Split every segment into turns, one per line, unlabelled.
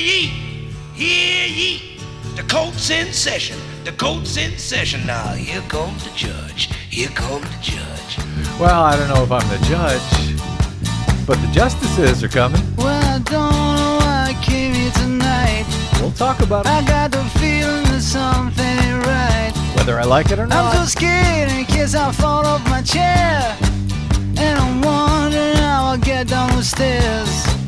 ye, hear ye. The court's in session. The court's in session now. Here comes the judge. Here comes the judge.
Well, I don't know if I'm the judge, but the justices are coming.
Well, I don't know why I came here tonight.
We'll talk about it,
I got the feeling that something ain't right.
whether I like it or not.
I'm so scared in case I fall off my chair. And I'm wondering how I'll get down the stairs.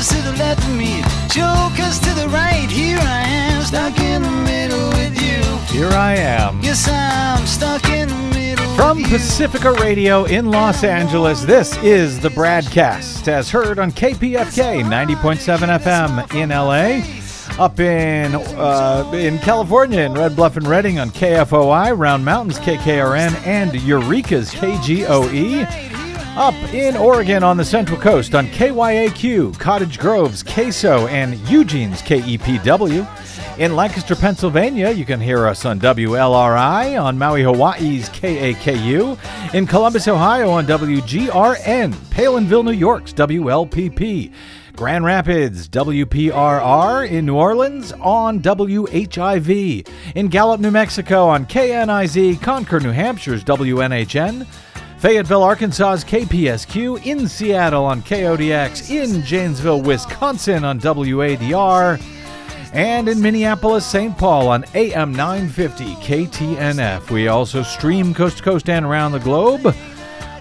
Clowns to the left of me, jokers to the right. Here I am, stuck in the middle with you.
Here I am.
Yes, I'm stuck in the middle
From
with you.
Pacifica Radio in Los Angeles, this is the BradCast, as heard on KPFK 90.7 FM in LA, up in uh, in California in Red Bluff and Redding on KFOI, Round Mountains KKRN, and Eureka's KGOE. Up in Oregon on the Central Coast on KYAQ, Cottage Grove's KSO, and Eugene's KEPW. In Lancaster, Pennsylvania, you can hear us on WLRI, on Maui, Hawaii's KAKU, in Columbus, Ohio on WGRN, Palenville, New York's WLPP, Grand Rapids, WPRR, in New Orleans on WHIV, in Gallup, New Mexico on KNIZ, Concord, New Hampshire's WNHN, Fayetteville, Arkansas's KPSQ, in Seattle on KODX, in Janesville, Wisconsin on WADR, and in Minneapolis, St. Paul on AM 950 KTNF. We also stream coast to coast and around the globe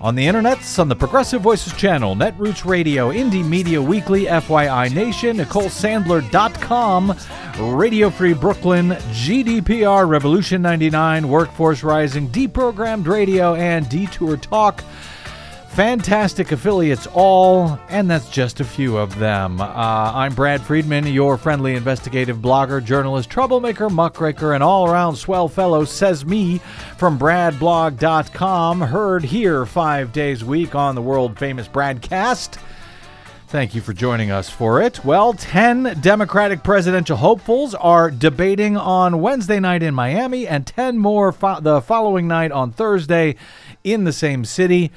on the internets, on the Progressive Voices channel, Netroots Radio, Indie Media Weekly, FYI Nation, NicoleSandler.com, Radio Free Brooklyn, GDPR, Revolution 99, Workforce Rising, Deprogrammed Radio, and Detour Talk. Fantastic affiliates, all, and that's just a few of them. Uh, I'm Brad Friedman, your friendly investigative blogger, journalist, troublemaker, muckraker, and all around swell fellow, says me from BradBlog.com. Heard here five days a week on the world famous Bradcast. Thank you for joining us for it. Well, 10 Democratic presidential hopefuls are debating on Wednesday night in Miami, and 10 more fo- the following night on Thursday in the same city.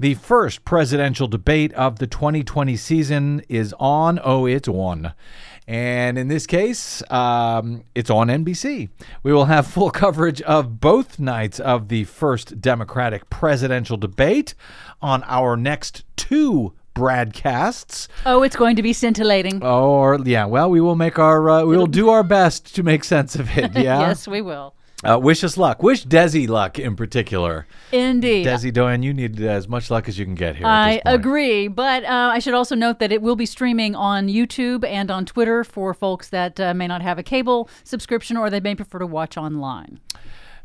The first presidential debate of the 2020 season is on. Oh, it's on. And in this case, um, it's on NBC. We will have full coverage of both nights of the first Democratic presidential debate on our next two broadcasts.
Oh, it's going to be scintillating.
Or yeah, well, we will make our uh, we will do our best to make sense of it. Yeah.
Yes, we will.
Uh, wish us luck. Wish Desi luck in particular.
Indeed.
Desi Doyen, you need as much luck as you can get here.
I agree, but uh, I should also note that it will be streaming on YouTube and on Twitter for folks that uh, may not have a cable subscription or they may prefer to watch online.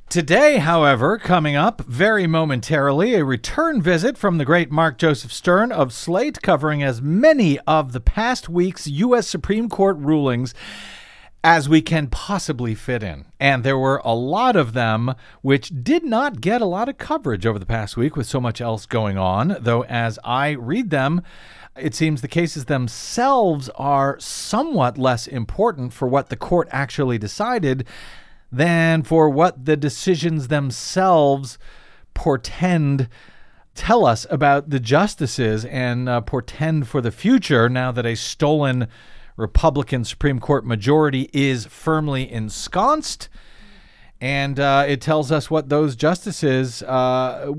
Today, however, coming up very momentarily, a return visit from the great Mark Joseph Stern of Slate, covering as many of the past week's U.S. Supreme Court rulings as we can possibly fit in. And there were a lot of them which did not get a lot of coverage over the past week with so much else going on, though as I read them, it seems the cases themselves are somewhat less important for what the court actually decided than for what the decisions themselves portend tell us about the justices and uh, portend for the future now that a stolen Republican Supreme Court majority is firmly ensconced. And uh, it tells us what those justices uh,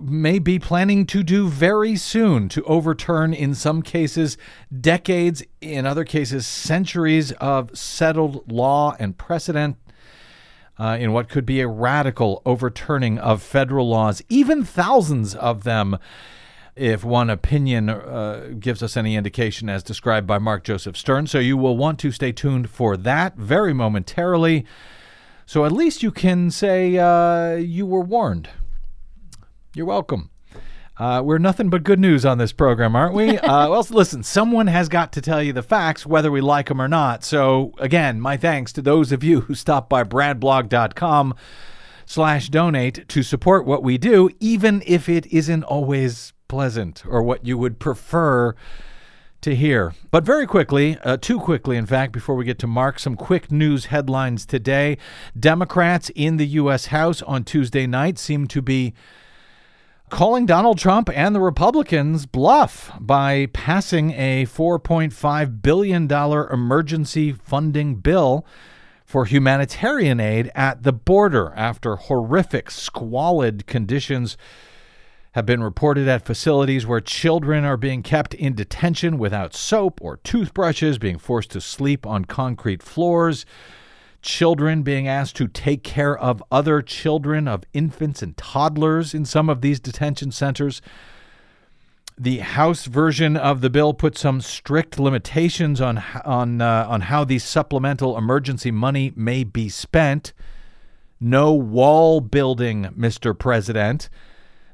may be planning to do very soon to overturn, in some cases, decades, in other cases, centuries of settled law and precedent uh, in what could be a radical overturning of federal laws, even thousands of them, if one opinion uh, gives us any indication, as described by Mark Joseph Stern. So you will want to stay tuned for that very momentarily. So at least you can say uh, you were warned. You're welcome. Uh, we're nothing but good news on this program, aren't we? Uh, well, listen, someone has got to tell you the facts, whether we like them or not. So, again, my thanks to those of you who stopped by bradblog.com slash donate to support what we do, even if it isn't always pleasant or what you would prefer to hear. But very quickly, uh, too quickly, in fact, before we get to Mark, some quick news headlines today. Democrats in the U.S. House on Tuesday night seem to be calling Donald Trump and the Republicans bluff by passing a $4.5 billion emergency funding bill for humanitarian aid at the border after horrific, squalid conditions have been reported at facilities where children are being kept in detention without soap or toothbrushes, being forced to sleep on concrete floors children being asked to take care of other children, of infants and toddlers in some of these detention centers. The House version of the bill put some strict limitations on on uh, on how these supplemental emergency money may be spent. No wall building, Mr. President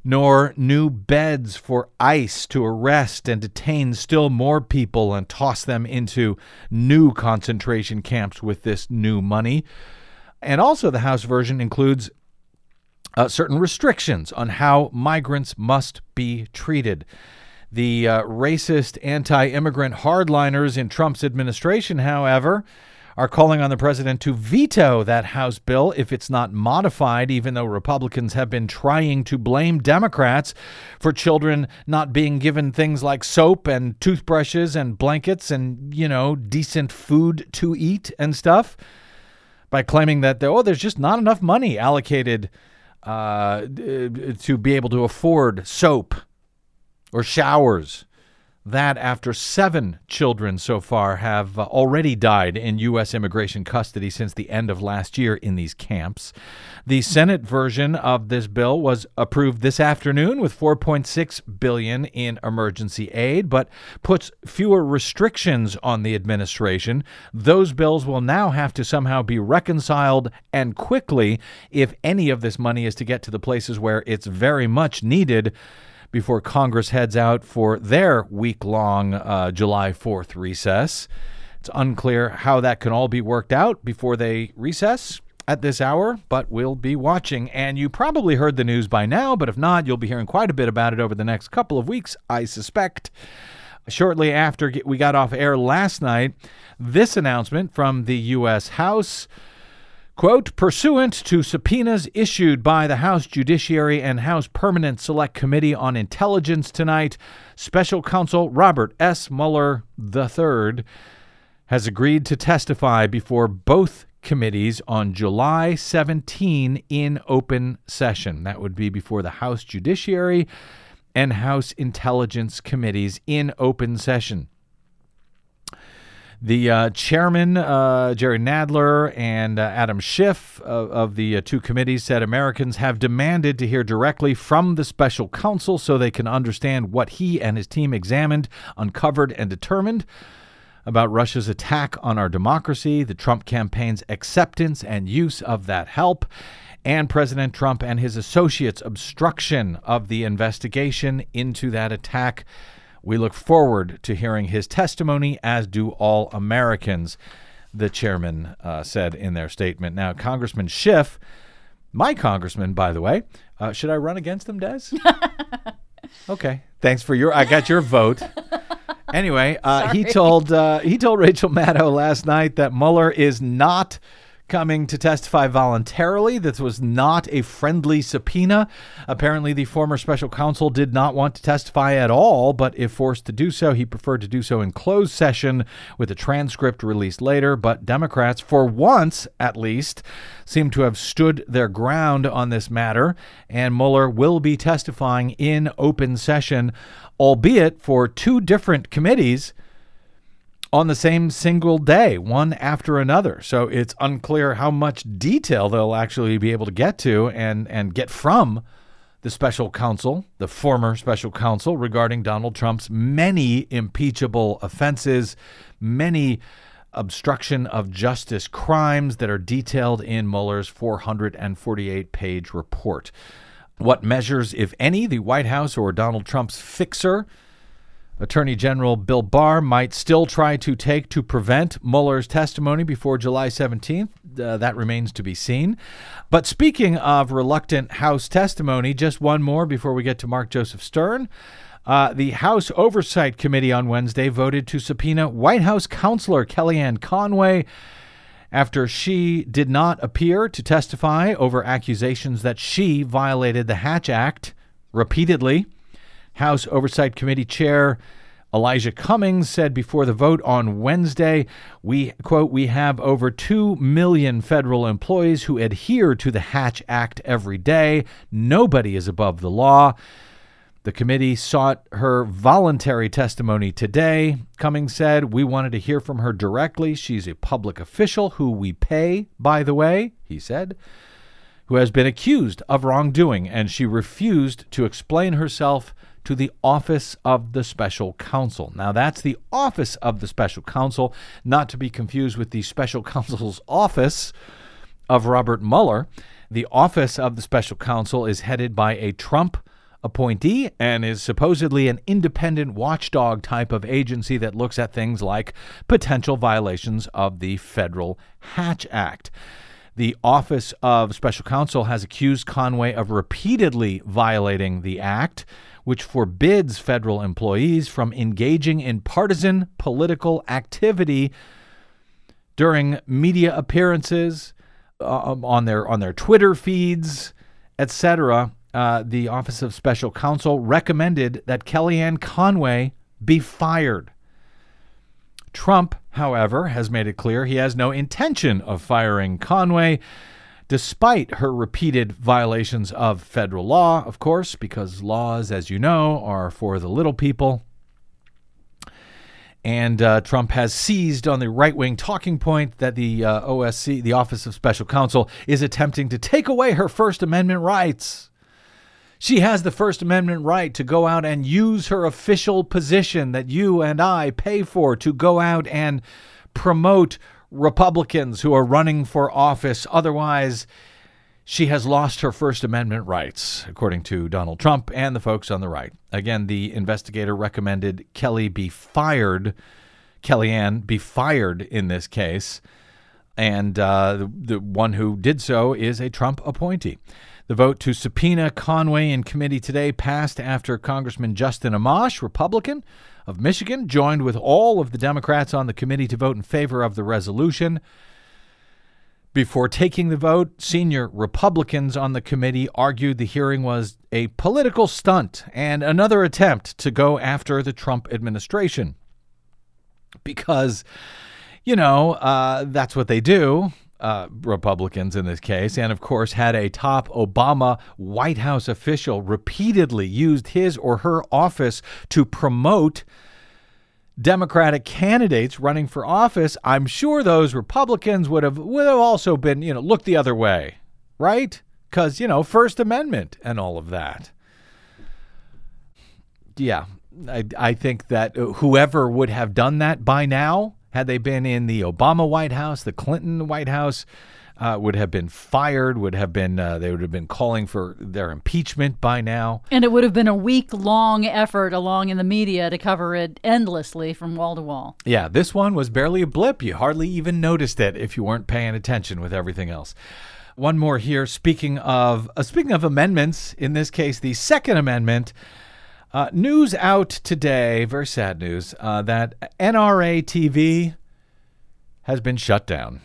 nor new beds for ICE to arrest and detain still more people and toss them into new concentration camps with this new money. And also, the House version includes uh, certain restrictions on how migrants must be treated. The uh, racist, anti immigrant hardliners in Trump's administration, however, are calling on the president to veto that House bill if it's not modified, even though Republicans have been trying to blame Democrats for children not being given things like soap and toothbrushes and blankets and, you know, decent food to eat and stuff by claiming that, oh, there's just not enough money allocated uh, to be able to afford soap or showers that after seven children so far have uh, already died in U.S. immigration custody since the end of last year in these camps. The Senate version of this bill was approved this afternoon with 4.6 billion in emergency aid, but puts fewer restrictions on the administration. Those bills will now have to somehow be reconciled and quickly if any of this money is to get to the places where it's very much needed before Congress heads out for their week long uh, July 4th recess. It's unclear how that can all be worked out before they recess at this hour, but we'll be watching. And you probably heard the news by now, but if not, you'll be hearing quite a bit about it over the next couple of weeks, I suspect. Shortly after we got off air last night, this announcement from the U.S. House Quote, pursuant to subpoenas issued by the House Judiciary and House Permanent Select Committee on Intelligence tonight, Special Counsel Robert S. Mueller III has agreed to testify before both committees on July 17 in open session. That would be before the House Judiciary and House Intelligence Committees in open session. The uh, chairman, uh, Jerry Nadler, and uh, Adam Schiff of, of the uh, two committees said Americans have demanded to hear directly from the special counsel so they can understand what he and his team examined, uncovered, and determined about Russia's attack on our democracy, the Trump campaign's acceptance and use of that help, and President Trump and his associates' obstruction of the investigation into that attack. We look forward to hearing his testimony, as do all Americans, the chairman uh, said in their statement. Now, Congressman Schiff, my congressman, by the way, uh, should I run against him, Des? okay. Thanks for your. I got your vote. Anyway, uh, he told uh, he told Rachel Maddow last night that Mueller is not coming to testify voluntarily. This was not a friendly subpoena. Apparently, the former special counsel did not want to testify at all, but if forced to do so, he preferred to do so in closed session with a transcript released later. But Democrats, for once at least, seem to have stood their ground on this matter, and Mueller will be testifying in open session, albeit for two different committees on the same single day, one after another. So it's unclear how much detail they'll actually be able to get to and, and get from the special counsel, the former special counsel, regarding Donald Trump's many impeachable offenses, many obstruction of justice crimes that are detailed in Mueller's 448 page report. What measures, if any, the White House or Donald Trump's fixer Attorney General Bill Barr might still try to take to prevent Mueller's testimony before July 17th. Uh, that remains to be seen. But speaking of reluctant House testimony, just one more before we get to Mark Joseph Stern. Uh, the House Oversight Committee on Wednesday voted to subpoena White House counselor Kellyanne Conway after she did not appear to testify over accusations that she violated the Hatch Act repeatedly. House Oversight Committee Chair Elijah Cummings said before the vote on Wednesday, we quote, we have over 2 million federal employees who adhere to the Hatch Act every day. Nobody is above the law. The committee sought her voluntary testimony today. Cummings said, We wanted to hear from her directly. She's a public official who we pay, by the way, he said, who has been accused of wrongdoing, and she refused to explain herself to the Office of the Special Counsel. Now, that's the Office of the Special Counsel, not to be confused with the Special Counsel's Office of Robert Mueller. The Office of the Special Counsel is headed by a Trump appointee and is supposedly an independent watchdog type of agency that looks at things like potential violations of the Federal Hatch Act. The Office of Special Counsel has accused Conway of repeatedly violating the act which forbids federal employees from engaging in partisan political activity during media appearances, uh, on their on their Twitter feeds, etc. Uh, the Office of Special Counsel recommended that Kellyanne Conway be fired. Trump, however, has made it clear he has no intention of firing Conway despite her repeated violations of federal law, of course, because laws, as you know, are for the little people. And uh, Trump has seized on the right wing talking point that the uh, OSC, the Office of Special Counsel, is attempting to take away her First Amendment rights. She has the First Amendment right to go out and use her official position that you and I pay for to go out and promote Republicans who are running for office. Otherwise, she has lost her First Amendment rights, according to Donald Trump and the folks on the right. Again, the investigator recommended Kelly be fired, Kellyanne be fired in this case. And uh, the, the one who did so is a Trump appointee. The vote to subpoena Conway in committee today passed after Congressman Justin Amash, Republican, of Michigan joined with all of the Democrats on the committee to vote in favor of the resolution. Before taking the vote, senior Republicans on the committee argued the hearing was a political stunt and another attempt to go after the Trump administration. Because, you know, uh, that's what they do uh, Republicans in this case, and of course had a top Obama White House official repeatedly used his or her office to promote Democratic candidates running for office, I'm sure those Republicans would have would have also been, you know, looked the other way, right? Because you know, First Amendment and all of that. Yeah, I, I think that whoever would have done that by now had they been in the Obama White House, the Clinton White House, uh, would have been fired, would have been, uh, they would have been calling for their impeachment by now.
And it would have been a week long effort along in the media to cover it endlessly from wall to wall.
Yeah, this one was barely a blip. You hardly even noticed it if you weren't paying attention with everything else. One more here. Speaking of uh, speaking of amendments, in this case, the Second Amendment. Uh, news out today, very sad news, uh, that NRA TV has been shut down.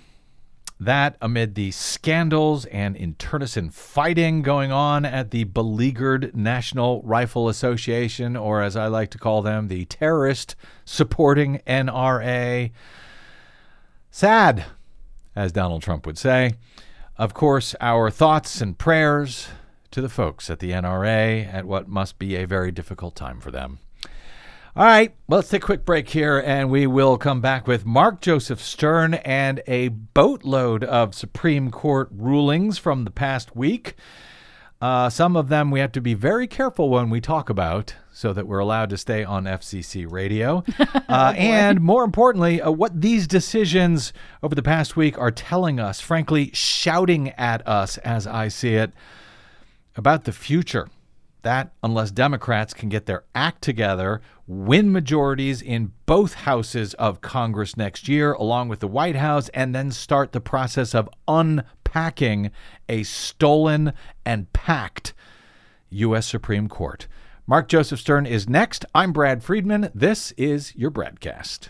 That amid the scandals and internecine fighting going on at the beleaguered National Rifle Association, or as I like to call them, the terrorist supporting NRA. Sad, as Donald Trump would say. Of course, our thoughts and prayers to the folks at the NRA at what must be a very difficult time for them. All right, well, let's take a quick break here, and we will come back with Mark Joseph Stern and a boatload of Supreme Court rulings from the past week. Uh, some of them we have to be very careful when we talk about so that we're allowed to stay on FCC radio. Uh, and more importantly, uh, what these decisions over the past week are telling us, frankly, shouting at us as I see it about the future. That, unless Democrats can get their act together, win majorities in both houses of Congress next year, along with the White House, and then start the process of unpacking a stolen and packed U.S. Supreme Court. Mark Joseph Stern is next. I'm Brad Friedman. This is your BradCast.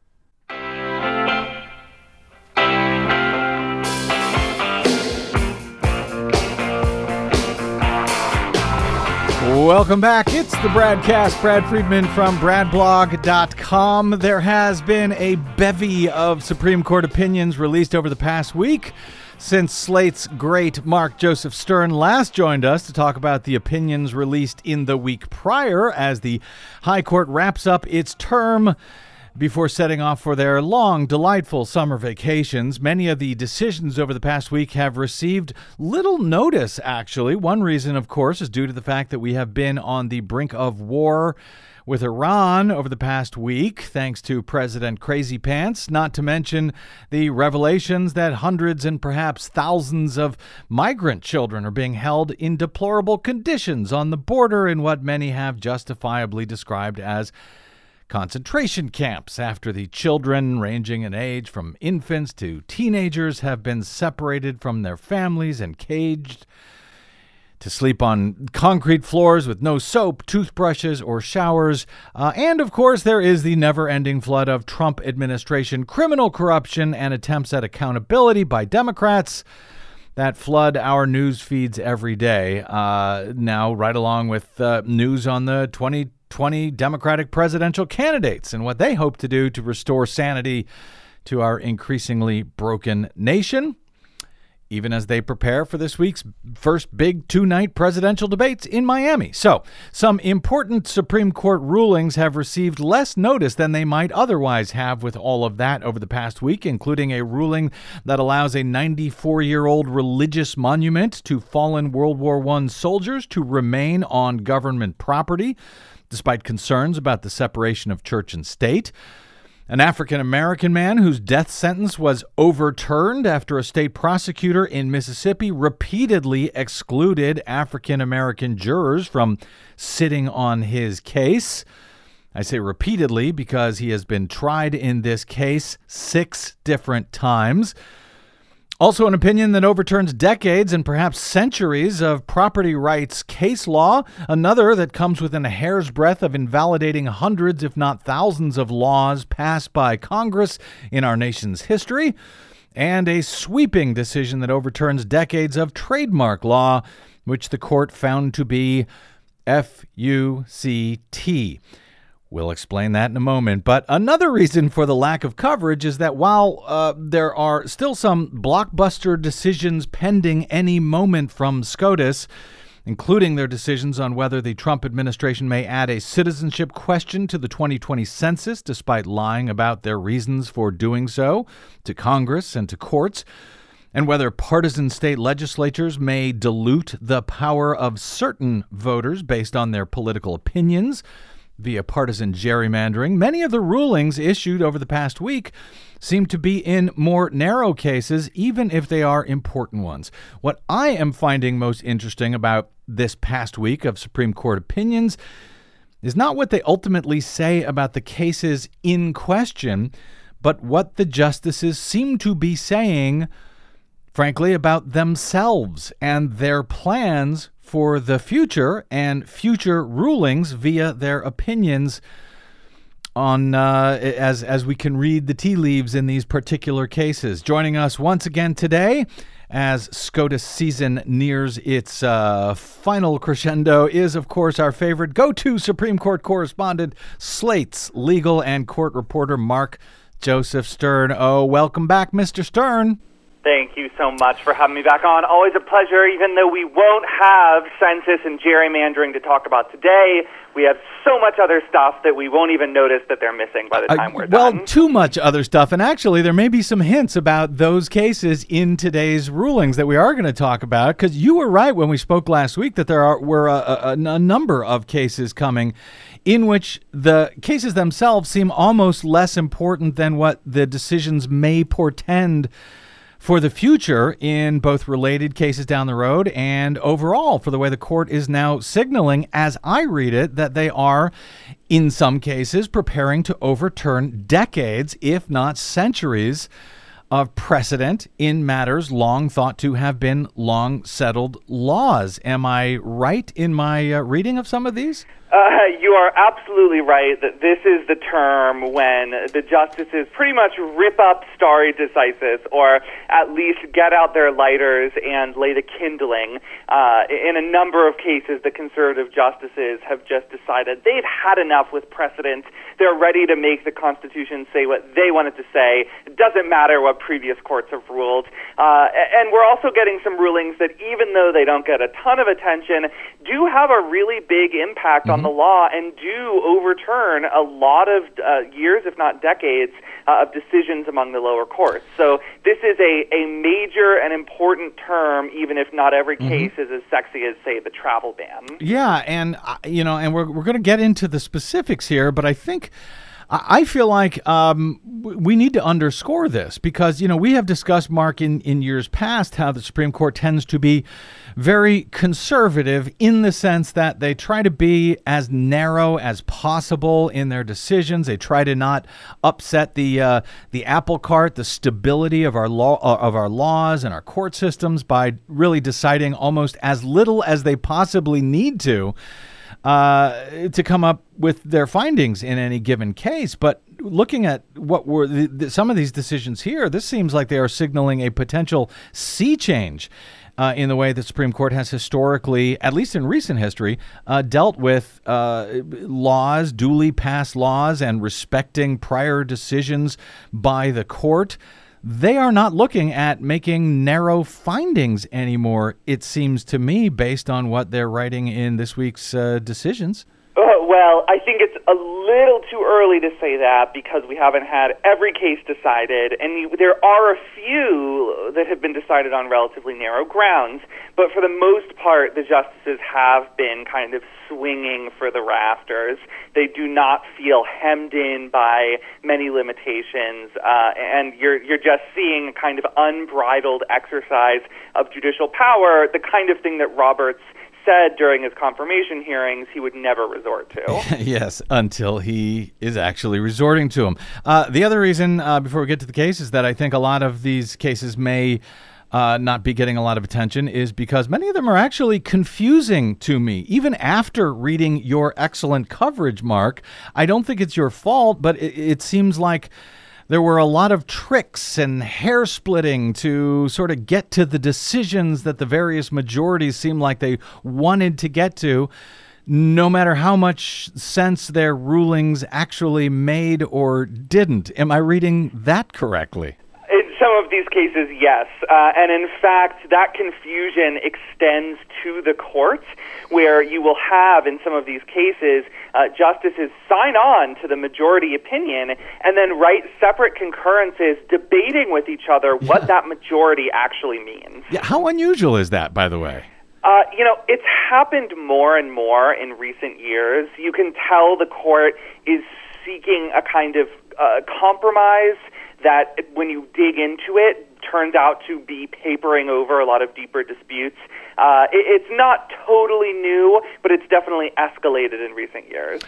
Welcome back. It's the Bradcast. Brad Friedman from BradBlog.com. There has been a bevy of Supreme Court opinions released over the past week since Slate's great Mark Joseph Stern last joined us to talk about the opinions released in the week prior as the High Court wraps up its term before setting off for their long, delightful summer vacations. Many of the decisions over the past week have received little notice, actually. One reason, of course, is due to the fact that we have been on the brink of war with Iran over the past week, thanks to President Crazy Pants, not to mention the revelations that hundreds and perhaps thousands of migrant children are being held in deplorable conditions on the border in what many have justifiably described as concentration camps after the children, ranging in age from infants to teenagers, have been separated from their families and caged to sleep on concrete floors with no soap, toothbrushes, or showers. Uh, and of course, there is the never ending flood of Trump administration criminal corruption and attempts at accountability by Democrats that flood our news feeds every day. Uh, now, right along with uh, news on the 20- 20 Democratic presidential candidates and what they hope to do to restore sanity to our increasingly broken nation, even as they prepare for this week's first big two night presidential debates in Miami. So, some important Supreme Court rulings have received less notice than they might otherwise have with all of that over the past week, including a ruling that allows a 94 year old religious monument to fallen World War I soldiers to remain on government property despite concerns about the separation of church and state. An African American man whose death sentence was overturned after a state prosecutor in Mississippi repeatedly excluded African American jurors from sitting on his case. I say repeatedly because he has been tried in this case six different times. Also, an opinion that overturns decades and perhaps centuries of property rights case law. Another that comes within a hair's breadth of invalidating hundreds, if not thousands, of laws passed by Congress in our nation's history. And a sweeping decision that overturns decades of trademark law, which the court found to be FUCT. We'll explain that in a moment. But another reason for the lack of coverage is that while uh, there are still some blockbuster decisions pending any moment from SCOTUS, including their decisions on whether the Trump administration may add a citizenship question to the 2020 census, despite lying about their reasons for doing so to Congress and to courts, and whether partisan state legislatures may dilute the power of certain voters based on their political opinions via partisan gerrymandering. Many of the rulings issued over the past week seem to be in more narrow cases, even if they are important ones. What I am finding most interesting about this past week of Supreme Court opinions is not what they ultimately say about the cases in question, but what the justices seem to be saying, frankly, about themselves and their plans for the future and future rulings via their opinions on uh, as as we can read the tea leaves in these particular cases. Joining us once again today as SCOTUS season nears its uh, final crescendo is, of course, our favorite go-to Supreme Court correspondent, Slate's legal and court reporter Mark Joseph Stern. Oh, welcome back, Mr. Stern.
Thank you so much for having me back on. Always a pleasure, even though we won't have census and gerrymandering to talk about today. We have so much other stuff that we won't even notice that they're missing by the time uh, we're
well,
done.
Well, too much other stuff. And actually, there may be some hints about those cases in today's rulings that we are going to talk about. Because you were right when we spoke last week that there are, were a, a, a number of cases coming in which the cases themselves seem almost less important than what the decisions may portend for the future in both related cases down the road and overall for the way the court is now signaling, as I read it, that they are, in some cases, preparing to overturn decades, if not centuries of precedent in matters long thought to have been long settled laws. Am I right in my uh, reading of some of these?
Uh, you are absolutely right that this is the term when the justices pretty much rip up stare decisis, or at least get out their lighters and lay the kindling. Uh, in a number of cases, the conservative justices have just decided they've had enough with precedent. They're ready to make the Constitution say what they want it to say. It doesn't matter what previous courts have ruled. Uh, and we're also getting some rulings that, even though they don't get a ton of attention, do have a really big impact mm-hmm. on the law and do overturn a lot of uh, years, if not decades, uh, of decisions among the lower courts. So this is a, a major and important term, even if not every mm-hmm. case mm-hmm. is as sexy as, say, the travel ban.
Yeah, and uh, you know, and we're we're going to get into the specifics here, but I think. I feel like um, we need to underscore this because you know we have discussed Mark in, in years past how the Supreme Court tends to be very conservative in the sense that they try to be as narrow as possible in their decisions. They try to not upset the uh, the apple cart, the stability of our law uh, of our laws and our court systems by really deciding almost as little as they possibly need to uh, to come up with their findings in any given case. But looking at what were the, the, some of these decisions here, this seems like they are signaling a potential sea change. Uh, in the way the Supreme Court has historically, at least in recent history, uh, dealt with uh, laws, duly passed laws, and respecting prior decisions by the court they are not looking at making narrow findings anymore, it seems to me, based on what they're writing in this week's uh, decisions.
Well, I think it's a little too early to say that because we haven't had every case decided, and there are a few that have been decided on relatively narrow grounds. But for the most part, the justices have been kind of swinging for the rafters. They do not feel hemmed in by many limitations, uh, and you're you're just seeing a kind of unbridled exercise of judicial power, the kind of thing that Roberts said during his confirmation hearings he would never resort to.
yes, until he is actually resorting to them. Uh, the other reason, uh, before we get to the case, is that I think a lot of these cases may. Uh, not be getting a lot of attention is because many of them are actually confusing to me. Even after reading your excellent coverage, Mark, I don't think it's your fault, but it, it seems like there were a lot of tricks and hair splitting to sort of get to the decisions that the various majorities seemed like they wanted to get to, no matter how much sense their rulings actually made or didn't. Am I reading that correctly?
Some of these cases, yes. Uh, and in fact, that confusion extends to the courts, where you will have, in some of these cases, uh, justices sign on to the majority opinion and then write separate concurrences debating with each other what that majority actually means.
Yeah, how unusual is that, by the way?
Uh, you know, it's happened more and more in recent years. You can tell the court is seeking a kind of uh, compromise that when you dig into it turns out to be papering over a lot of deeper disputes. Uh, it, it's not totally new, but it's definitely escalated in recent years.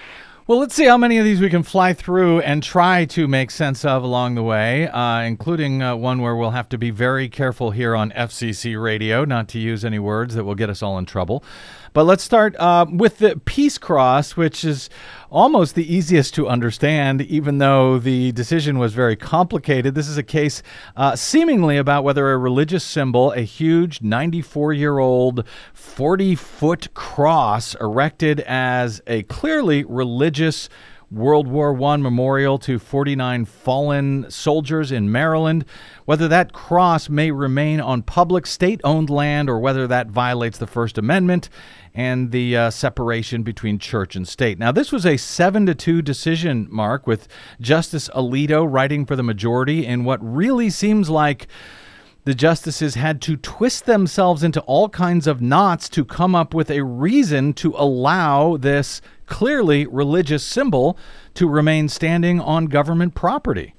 Well, let's see how many of these we can fly through and try to make sense of along the way, uh, including uh, one where we'll have to be very careful here on FCC radio not to use any words that will get us all in trouble. But let's start uh, with the Peace Cross, which is almost the easiest to understand, even though the decision was very complicated. This is a case uh, seemingly about whether a religious symbol, a huge 94 year old, 40 foot cross erected as a clearly religious World War I memorial to 49 fallen soldiers in Maryland, whether that cross may remain on public state owned land or whether that violates the First Amendment and the uh, separation between church and state. Now, this was a 7 to 2 decision, Mark, with Justice Alito writing for the majority in what really seems like the justices had to twist themselves into all kinds of knots to come up with a reason to allow this clearly religious symbol to remain standing on government property.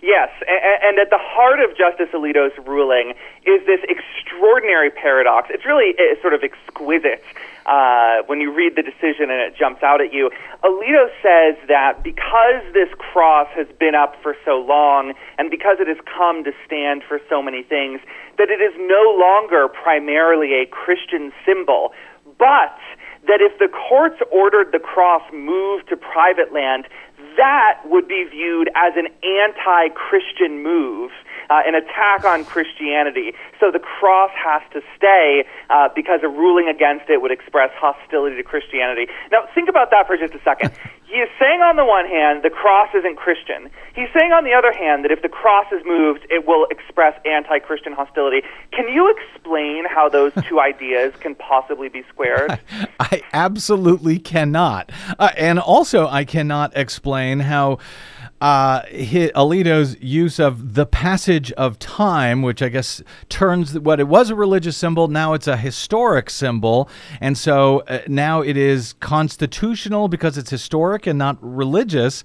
Yes, and at the heart of Justice Alito's ruling is this extraordinary paradox. It's really sort of exquisite uh, when you read the decision and it jumps out at you. Alito says that because this cross has been up for so long and because it has come to stand for so many things, that it is no longer primarily a Christian symbol, but that if the courts ordered the cross moved to private land, that would be viewed as an anti Christian move uh, an attack on Christianity. So the cross has to stay uh, because a ruling against it would express hostility to Christianity. Now, think about that for just a second. he is saying, on the one hand, the cross isn't Christian. He's saying, on the other hand, that if the cross is moved, it will express anti Christian hostility. Can you explain how those two ideas can possibly be squared?
I absolutely cannot. Uh, and also, I cannot explain how uh, Alito's use of the passage of time, which I guess turns what it was a religious symbol, now it's a historic symbol. And so uh, now it is constitutional because it's historic and not religious.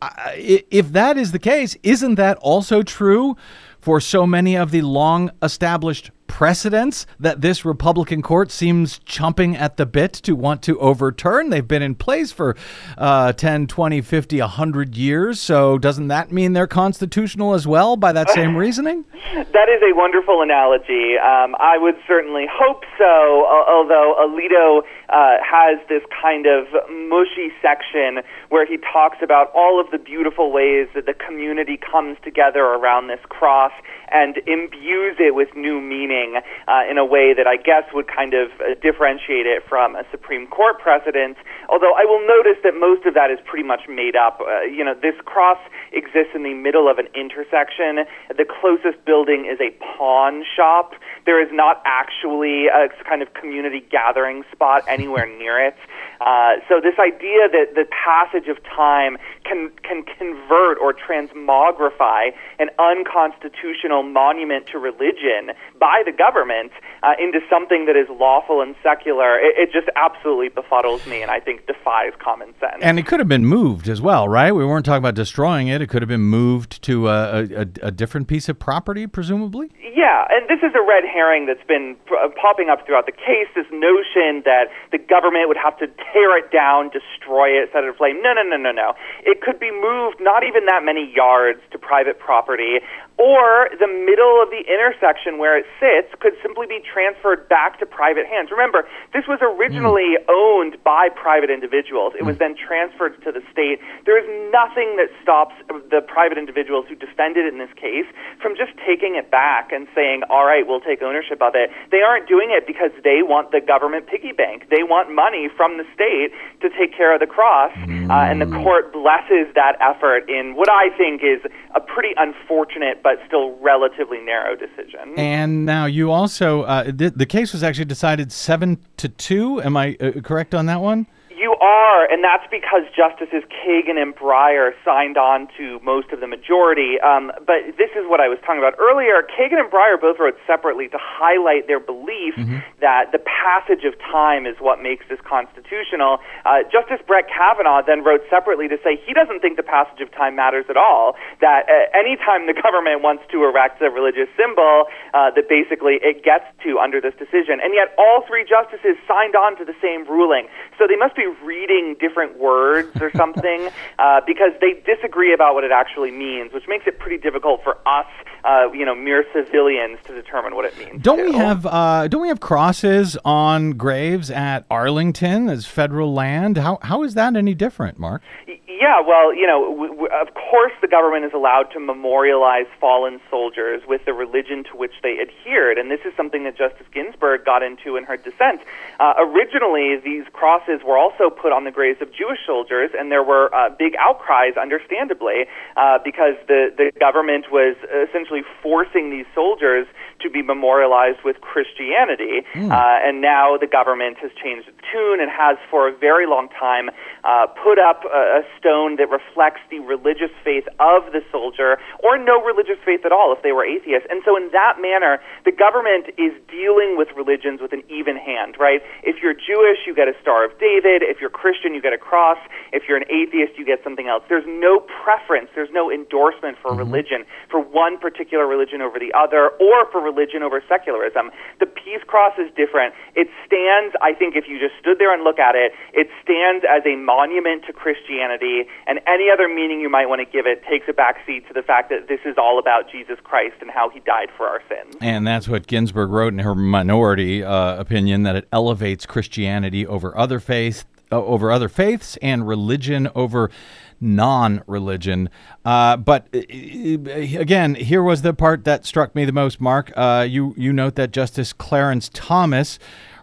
Uh, if that is the case, isn't that also true for so many of the long established precedents that this Republican court seems chomping at the bit to want to overturn. They've been in place for uh, 10, 20, 50, 100 years. So doesn't that mean they're constitutional as well by that same reasoning?
that is a wonderful analogy. Um, I would certainly hope so, although Alito uh, has this kind of mushy section where he talks about all of the beautiful ways that the community comes together around this cross and imbues it with new meaning uh, in a way that I guess would kind of uh, differentiate it from a Supreme Court precedent. Although I will notice that most of that is pretty much made up. Uh, you know, this cross exists in the middle of an intersection. The closest building is a pawn shop. There is not actually a kind of community gathering spot anywhere near it. Uh, so this idea that the passage of time can can convert or transmogrify an unconstitutional monument to religion by the government uh, into something that is lawful and secular, it, it, just absolutely befuddles me, and I think defies common sense.
And it could have been moved as well, right? We weren't talking about destroying it. It could have been moved to a, a, a different piece of property, presumably.
Yeah, and this is a red herring that's been uh, popping up throughout the case. This notion that the government would have to tear it down, destroy it, set it aflame. No, no, no, no, no. It could be moved not even that many yards to private property, or the middle of the intersection where it sits could simply be transferred back to private hands. Remember, this was originally mm. owned by private individuals. It was then transferred to the state. There is nothing that stops the private individuals who defended it in this case from just taking it back and saying, all right, we'll take ownership of it. They aren't doing it because they want the government piggy bank. They want money from the state to take care of the cross, mm. uh, and the court blesses that effort in what I think is a pretty unfortunate but still relatively narrow decision.
And now you also, uh, th- the case was actually decided seven to two. Am I uh, correct on that one?
You are, and that's because Justices Kagan and Breyer signed on to most of the majority. Um, but this is what I was talking about earlier. Kagan and Breyer both wrote separately to highlight their belief mm-hmm. that the passage of time is what makes this constitutional. Uh, Justice Brett Kavanaugh then wrote separately to say he doesn't think the passage of time matters at all, that uh, anytime the government wants to erect a religious symbol, uh, that basically it gets to under this decision. And yet all three justices signed on to the same ruling. So they must be reading different words or something uh, because they disagree about what it actually means, which makes it pretty difficult for us, uh, you know, mere civilians to determine what it means.
Don't too. we have uh, don't we have crosses on graves at Arlington as federal land? How how is that any different, Mark?
Yeah, well, you know, w- w- of course the government is allowed to memorialize fallen soldiers with the religion to which they adhered, and this is something that Justice Ginsburg got into in her dissent. Uh, originally, these crosses were also put on the graves of Jewish soldiers, and there were uh, big outcries, understandably, uh, because the, the government was essentially forcing these soldiers to be memorialized with Christianity. Mm. Uh, and now the government has changed its tune and has for a very long time uh, put up a, a stone that reflects the religious faith of the soldier or no religious faith at all if they were atheists. And so, in that manner, the government is dealing with religions with an even hand, right? If you're Jewish, you get a Star of David. If you're Christian, you get a cross. If you're an atheist, you get something else. There's no preference, there's no endorsement for mm-hmm. religion, for one particular religion over the other, or for religion over secularism. The Peace Cross is different. It stands, I think, if you just stood there and look at it, it stands as a monument to Christianity, and any other meaning you might want to give it takes a backseat to the fact that this is all about Jesus Christ and how he died for our sins.
And that's what Ginsburg wrote in her minority uh, opinion that it elevates Christianity over other faiths, over other faiths, and religion over non-religion. Uh, but uh, again, here was the part that struck me the most. Mark, uh, you you note that Justice Clarence Thomas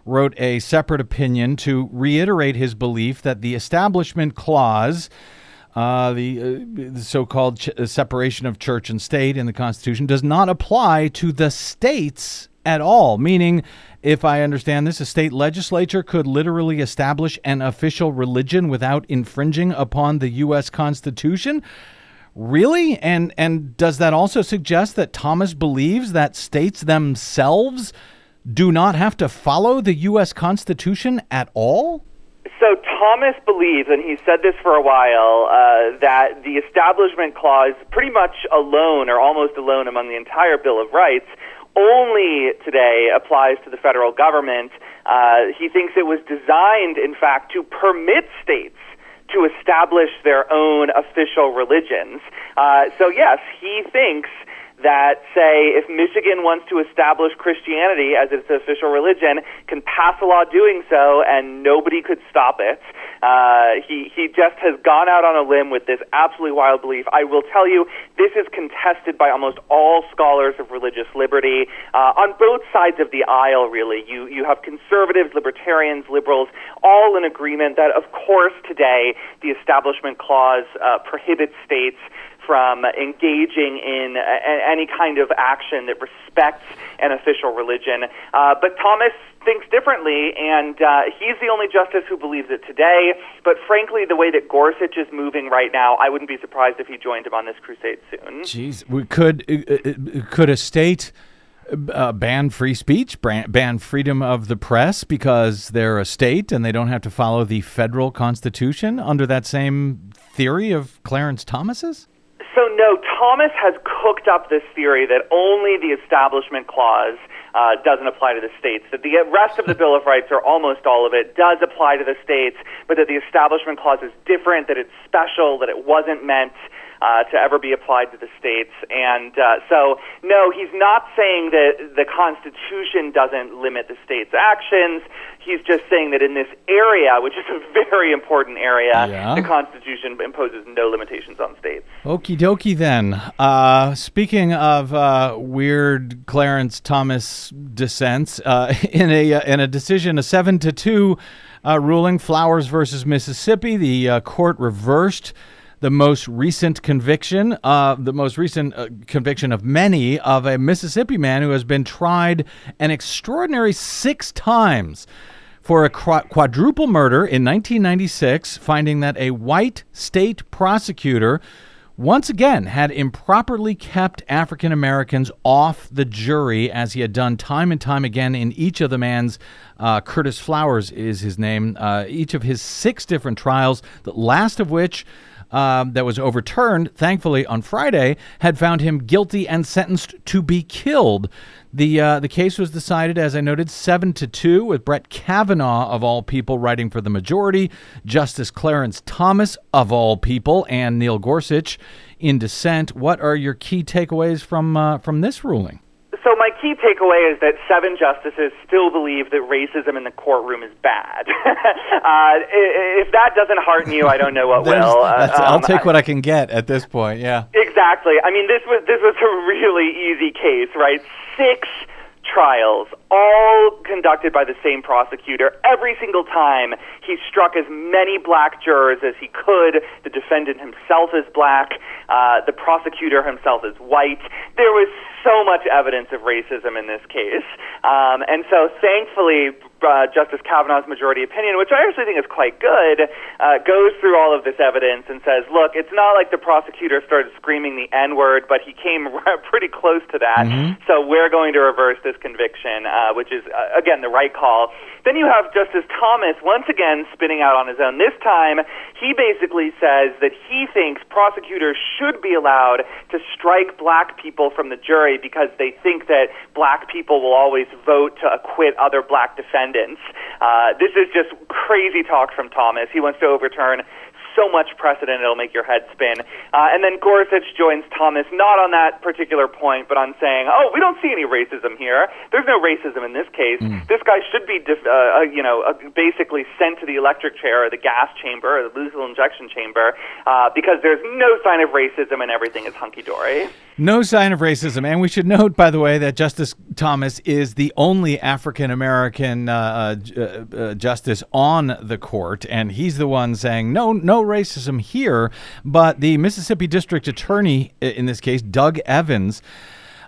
wrote a separate opinion to reiterate his belief that the Establishment Clause. Uh, the, uh, the, so-called ch- uh, separation of church and state in the Constitution does not apply to the states at all. Meaning, if I understand this, a state legislature could literally establish an official religion without infringing upon the U.S. Constitution. Really? And and does that also suggest that Thomas believes that states themselves do not have to follow the U.S. Constitution at all?
So Thomas believes, and he said this for a while, uh, that the Establishment Clause, pretty much alone or almost alone among the entire Bill of Rights, only today applies to the federal government. Uh, he thinks it was designed, in fact, to permit states to establish their own official religions. Uh, so, yes, he thinks that say if Michigan wants to establish Christianity as its official religion, can pass a law doing so, and nobody could stop it. Uh, he he just has gone out on a limb with this absolutely wild belief. I will tell you, this is contested by almost all scholars of religious liberty uh, on both sides of the aisle. Really, you you have conservatives, libertarians, liberals, all in agreement that, of course, today the Establishment Clause uh, prohibits states from engaging in a, any kind of action that respects an official religion. Uh, but Thomas thinks differently, and uh, he's the only justice who believes it today. But frankly, the way that Gorsuch is moving right now, I wouldn't be surprised if he joined him on this crusade soon.
Jeez, we could uh, uh could a state uh, ban free speech, ban freedom of the press because they're a state and they don't have to follow the federal constitution under that same theory of Clarence Thomas's?
So, no, Thomas has cooked up this theory that only the Establishment Clause uh, doesn't apply to the states. That the rest of the Bill of Rights, or almost all of it, does apply to the states, but that the Establishment Clause is different, that it's special, that it wasn't meant uh, to ever be applied to the states. And uh, so, no, he's not saying that the Constitution doesn't limit the states' actions. He's just saying that in this area, which is a very important area, yeah. the Constitution imposes no limitations on states.
Okie dokie then. Uh, speaking of uh, weird Clarence Thomas dissents, uh, in a uh, in a decision, a seven to two ruling, Flowers versus Mississippi, the court reversed the most recent conviction, uh, the most recent uh, conviction of many of a Mississippi man who has been tried an extraordinary six times for a quadruple murder in 1996, finding that a white state prosecutor once again had improperly kept African Americans off the jury, as he had done time and time again in each of the man's. Uh, Curtis Flowers is his name. Uh, each of his six different trials, the last of which um, that was overturned, thankfully, on Friday, had found him guilty and sentenced to be killed. The uh, the case was decided, as I noted, seven to two, with Brett Kavanaugh of all people writing for the majority, Justice Clarence Thomas of all people, and Neil Gorsuch in dissent. What are your key takeaways from uh, from this ruling?
So my key takeaway is that seven justices still believe that racism in the courtroom is bad. uh, if that doesn't hearten you, I don't know what will. Uh,
that's- I'll
um,
take what I can get at this point. Yeah.
Exactly. I mean, this was this was a really easy case, right? Six trials, all conducted by the same prosecutor. Every single time, he struck as many black jurors as he could. The defendant himself is black. Uh, the prosecutor himself is white. There was so much evidence of racism in this case, um, and so thankfully. Uh, Justice Kavanaugh's majority opinion, which I actually think is quite good, uh, goes through all of this evidence and says, look, it's not like the prosecutor started screaming the N word, but he came pretty close to that. So we're going to reverse this conviction, uh, which is, uh, again, the right call. Then you have Justice Thomas once again spinning out on his own. This time, he basically says that he thinks prosecutors should be allowed to strike black people from the jury because they think that black people will always vote to acquit other black defendants. Uh, this is just crazy talk from Thomas. He wants to overturn so much precedent it'll make your head spin. Uh, and then Gorsuch joins Thomas not on that particular point, but on saying, "Oh, we don't see any racism here. There's no racism in this case. This guy should be, def- uh, uh, you know, uh, basically sent to the electric chair or the gas chamber or the lethal injection chamber uh, because there's no sign of racism and everything is hunky dory."
No sign of racism. And we should note, by the way, that Justice Thomas is the only African American uh, uh, uh, justice on the court. And he's the one saying, no, no racism here. But the Mississippi District Attorney, in this case, Doug Evans,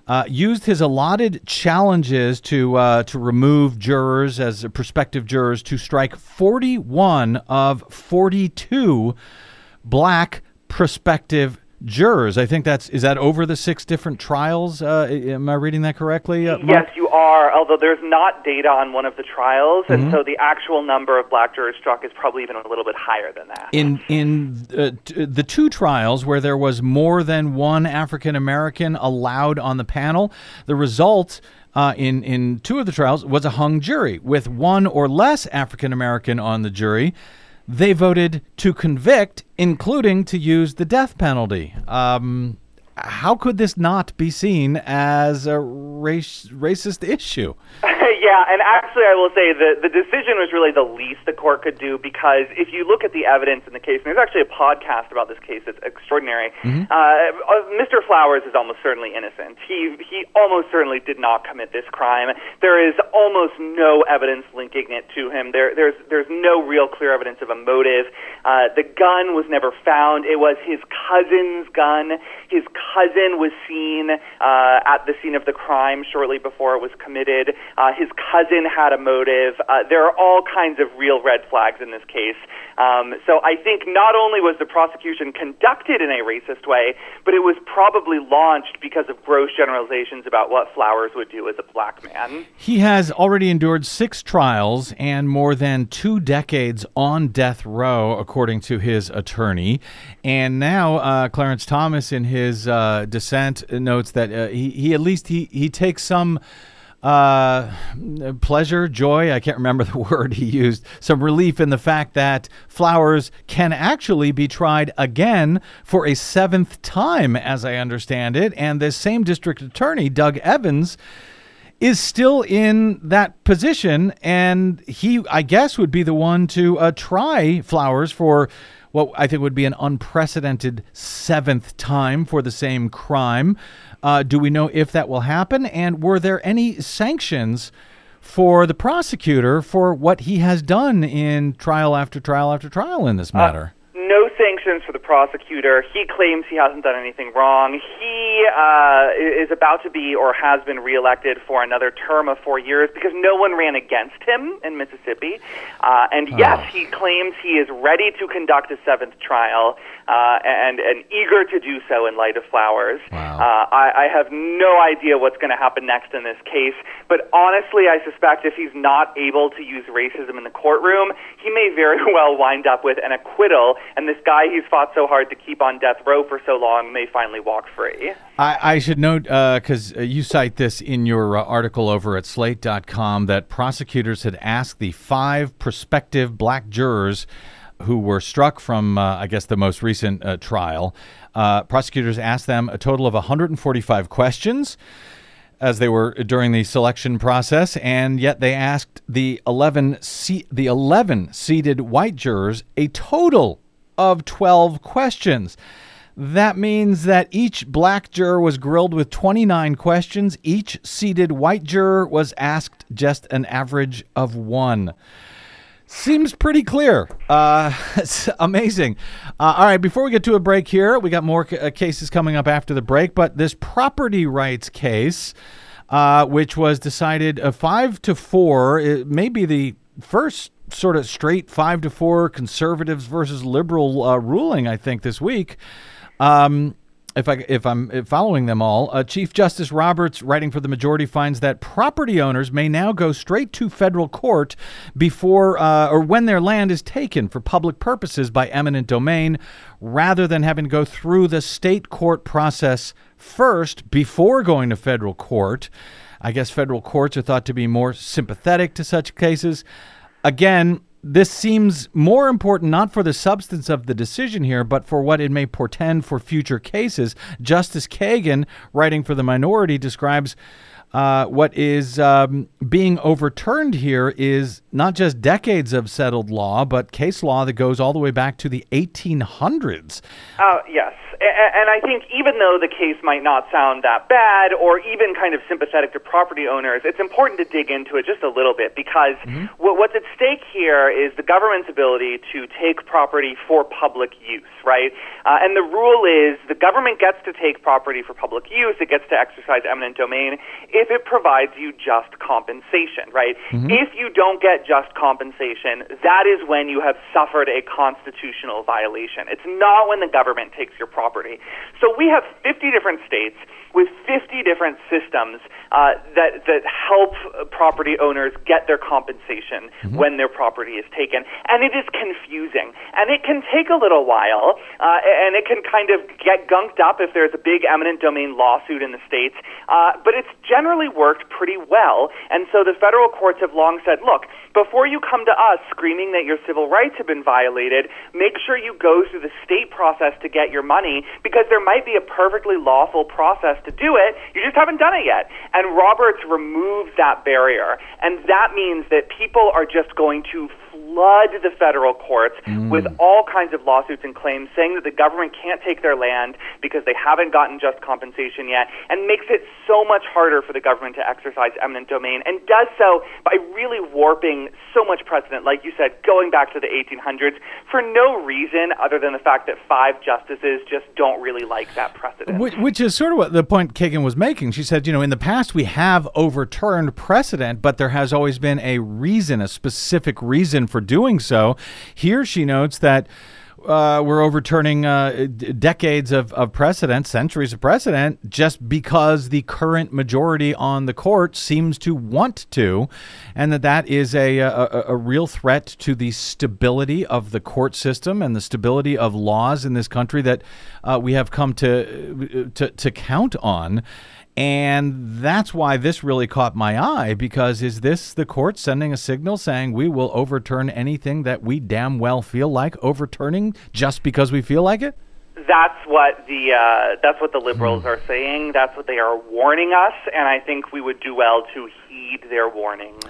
uh, used his allotted challenges to uh, to remove jurors as prospective jurors to strike 41 of 42 black prospective jurors. I think that's is that over the six different trials. Uh, am I reading that correctly? Uh,
Yes, you are. Although there's not data on one of the trials, and so the actual number of black jurors struck is probably even a little bit higher than that.
In in uh, t- the two trials where there was more than one African American allowed on the panel, the result. Uh, in in two of the trials was a hung jury with one or less African American on the jury. They voted to convict, including to use the death penalty. Um, how could this not be seen as a race, racist issue?
yeah, and actually, I will say that the decision was really the least the court could do because if you look at the evidence in the case, and there's actually a podcast about this case that's extraordinary. Uh, uh, Mr. Flowers is almost certainly innocent. He he almost certainly did not commit this crime. There is almost no evidence linking it to him. There there's there's no real clear evidence of a motive. Uh, the gun was never found. It was his cousin's gun. His cousin was seen uh, at the scene of the crime shortly before it was committed. Uh, his cousin had a motive. Uh, there are all kinds of real red flags in this case. Um, so I think not only was the prosecution conducted in a racist way, but it was probably launched because of gross generalizations about what Flowers would do as a black man.
He has already endured six trials and more than two decades on death row, according to his attorney. And now, uh, Clarence Thomas, in his uh, dissent, notes that uh, he, he at least he, he takes some uh, pleasure, joy, I can't remember the word he used, some relief in the fact that Flowers can actually be tried again for a seventh time, as I understand it. And this same district attorney, Doug Evans, is still in that position, and he, I guess, would be the one to uh, try Flowers for what I think would be an unprecedented seventh time for the same crime. Uh, do we know if that will happen? And were there any sanctions for the prosecutor for what he has done in trial after trial after trial in this matter?
no sanctions for the prosecutor. He claims he hasn't done anything wrong. He uh, is about to be or has been reelected for another term of four years because no one ran against him in Mississippi. Uh, and yes, he claims he is ready to conduct a seventh trial uh, and, and eager to do so in light of Flowers.
Wow.
Uh, I, I have no idea what's going to happen next in this case, but honestly, I suspect if he's not able to use racism in the courtroom, he may very well wind up with an acquittal, and this guy he's fought so hard to keep on death row for so long may finally walk free.
I, I should note, because uh, you cite this in your uh, article over at slate.com, that prosecutors had asked the five prospective black jurors who were struck from, uh, I guess, the most recent uh, trial. Uh, prosecutors asked them a total of 145 questions. as they were during the selection process, and yet they asked the 11 se- the 11 seated white jurors a total of 12 questions. That means that each black juror was grilled with 29 questions. Each seated white juror was asked just an average of one. Seems pretty clear. Uh, it's amazing. Uh, all right, before we get to a break here, we got more c- uh, cases coming up after the break, but this property rights case, uh, which was decided uh, five to four, it may be the first sort of straight five to four conservatives versus liberal uh, ruling, I think, this week. Um, if I if I'm following them all, uh, Chief Justice Roberts, writing for the majority, finds that property owners may now go straight to federal court before uh, or when their land is taken for public purposes by eminent domain, rather than having to go through the state court process first before going to federal court. I guess federal courts are thought to be more sympathetic to such cases. Again, this seems more important not for the substance of the decision here, but for what it may portend for future cases. Justice Kagan, writing for the minority, describes uh, what is um, being overturned here is not just decades of settled law, but case law that goes all the way back to the 1800s.
Uh, yes. And I think even though the case might not sound that bad or even kind of sympathetic to property owners, it's important to dig into it just a little bit because mm-hmm. what's at stake here is the government's ability to take property for public use, right? Uh, and the rule is the government gets to take property for public use, it gets to exercise eminent domain if it provides you just compensation, right? Mm-hmm. If you don't get just compensation, that is when you have suffered a constitutional violation. It's not when the government takes your property property. So we have 50 different states with 50 different systems uh, that that help property owners get their compensation mm-hmm. when their property is taken, and it is confusing, and it can take a little while, uh, and it can kind of get gunked up if there's a big eminent domain lawsuit in the states. Uh, but it's generally worked pretty well, and so the federal courts have long said, look, before you come to us screaming that your civil rights have been violated, make sure you go through the state process to get your money because there might be a perfectly lawful process to do it. You just haven't done it yet. And Roberts removes that barrier. And that means that people are just going to flood the federal courts mm. with all kinds of lawsuits and claims saying that the government can't take their land because they haven't gotten just compensation yet and makes it so much harder for the government to exercise eminent domain and does so by really warping so much precedent, like you said, going back to the 1800s for no reason other than the fact that five justices just don't really like that precedent.
Which, which is sort of what the point Kagan was making. She said, you know, in the past we have overturned precedent, but there has always been a reason, a specific reason for doing so. Here she notes that uh, we're overturning uh, d- decades of, of precedent, centuries of precedent, just because the current majority on the court seems to want to, and that that is a, a, a real threat to the stability of the court system and the stability of laws in this country that uh, we have come to, to to count on. And that's why this really caught my eye because is this the court sending a signal saying we will overturn anything that we damn well feel like overturning just because we feel like it?
That's what the uh, that's what the liberals hmm. are saying. That's what they are warning us, and I think we would do well to heed their warnings.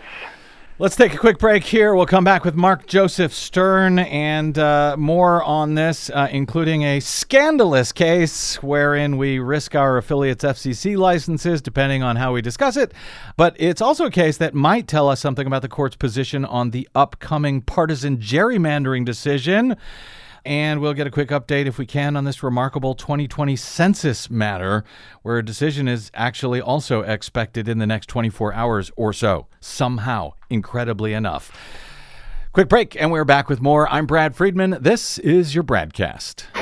Let's take a quick break here. We'll come back with Mark Joseph Stern and uh, more on this, uh, including a scandalous case wherein we risk our affiliates' FCC licenses, depending on how we discuss it. But it's also a case that might tell us something about the court's position on the upcoming partisan gerrymandering decision. And we'll get a quick update, if we can, on this remarkable 2020 census matter, where a decision is actually also expected in the next 24 hours or so, somehow, incredibly enough. Quick break, and we're back with more. I'm Brad Friedman. This is your BradCast.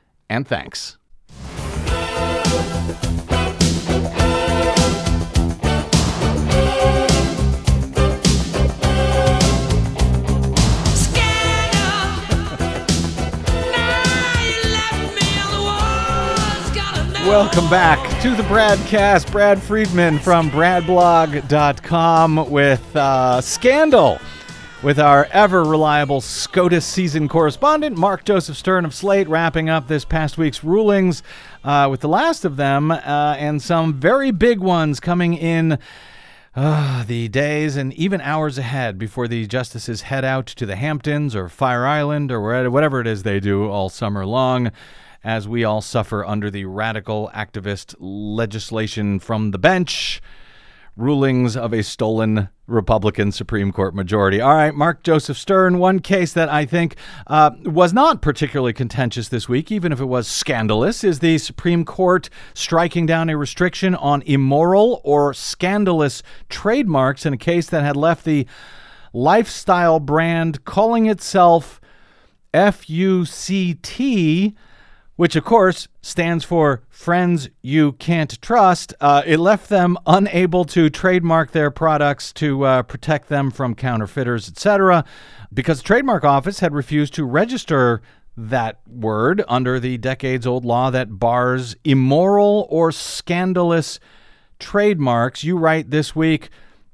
and thanks. Welcome back to the BradCast. Brad Friedman from BradBlog.com with uh, Scandal with our ever reliable SCOTUS season correspondent, Mark Joseph Stern of Slate, wrapping up this past week's rulings uh, with the last of them uh, and some very big ones coming in. Uh, the days and even hours ahead before the justices head out to the Hamptons or Fire Island or whatever it is they do all summer long as we all suffer under the radical activist legislation from the bench rulings of a stolen Republican Supreme Court majority. All right, Mark Joseph Stern, one case that I think uh, was not particularly contentious this week, even if it was scandalous, is the Supreme Court striking down a restriction on immoral or scandalous trademarks in a case that had left the lifestyle brand calling itself FUCT which of course stands for Friends You Can't Trust. Uh, it left them unable to trademark their products to uh, protect them from counterfeiters, etc., because the Trademark Office had refused to register that word under the decades old law that bars immoral or scandalous trademarks. You write this week.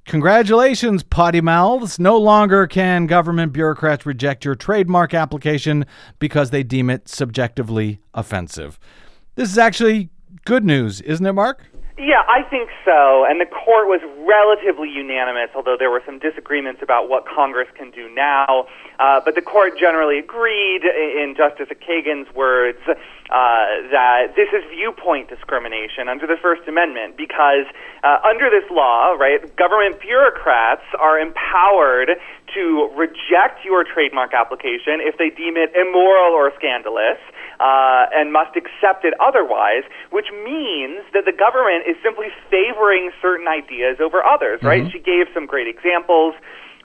Congratulations, potty mouths. No longer can government bureaucrats reject your trademark application because they deem it subjectively offensive. This is actually good news, isn't it, Mark?
Yeah, I think so. And the court was relatively unanimous, although there were some disagreements about what Congress can do now. Uh, but the court generally agreed, in Justice Kagan's words, uh, that this is viewpoint discrimination under the First Amendment because uh, under this law, right, government bureaucrats are empowered to reject your trademark application if they deem it immoral or scandalous uh, and must accept it otherwise, which means that the government is simply favoring certain ideas over others, right? Mm-hmm. She gave some great examples.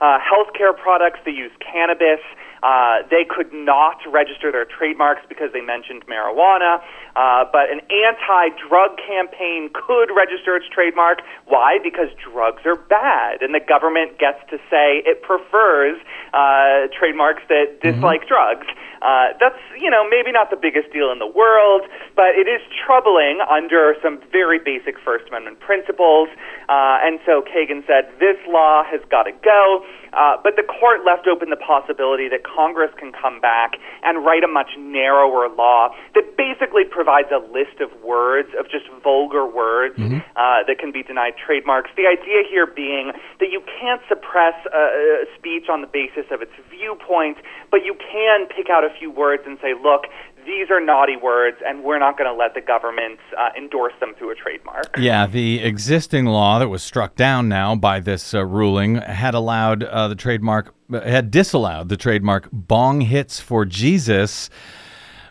Uh, healthcare products that use cannabis uh, they could not register their trademarks because they mentioned marijuana, uh, but an anti-drug campaign could register its trademark. Why? Because drugs are bad, and the government gets to say it prefers uh, trademarks that mm-hmm. dislike mm-hmm. drugs. Uh, that's you know maybe not the biggest deal in the world, but it is troubling under some very basic First Amendment principles. Uh, and so Kagan said this law has got to go. Uh, but the court left open the possibility that Congress can come back and write a much narrower law that basically provides a list of words, of just vulgar words mm-hmm. uh, that can be denied trademarks. The idea here being that you can't suppress uh, speech on the basis of its viewpoint, but you can pick out a few words and say, look, these are naughty words, and we're not going to let the government uh, endorse them through a trademark.
Yeah, the existing law that was struck down now by this uh, ruling had allowed uh, the trademark, had disallowed the trademark bong hits for Jesus,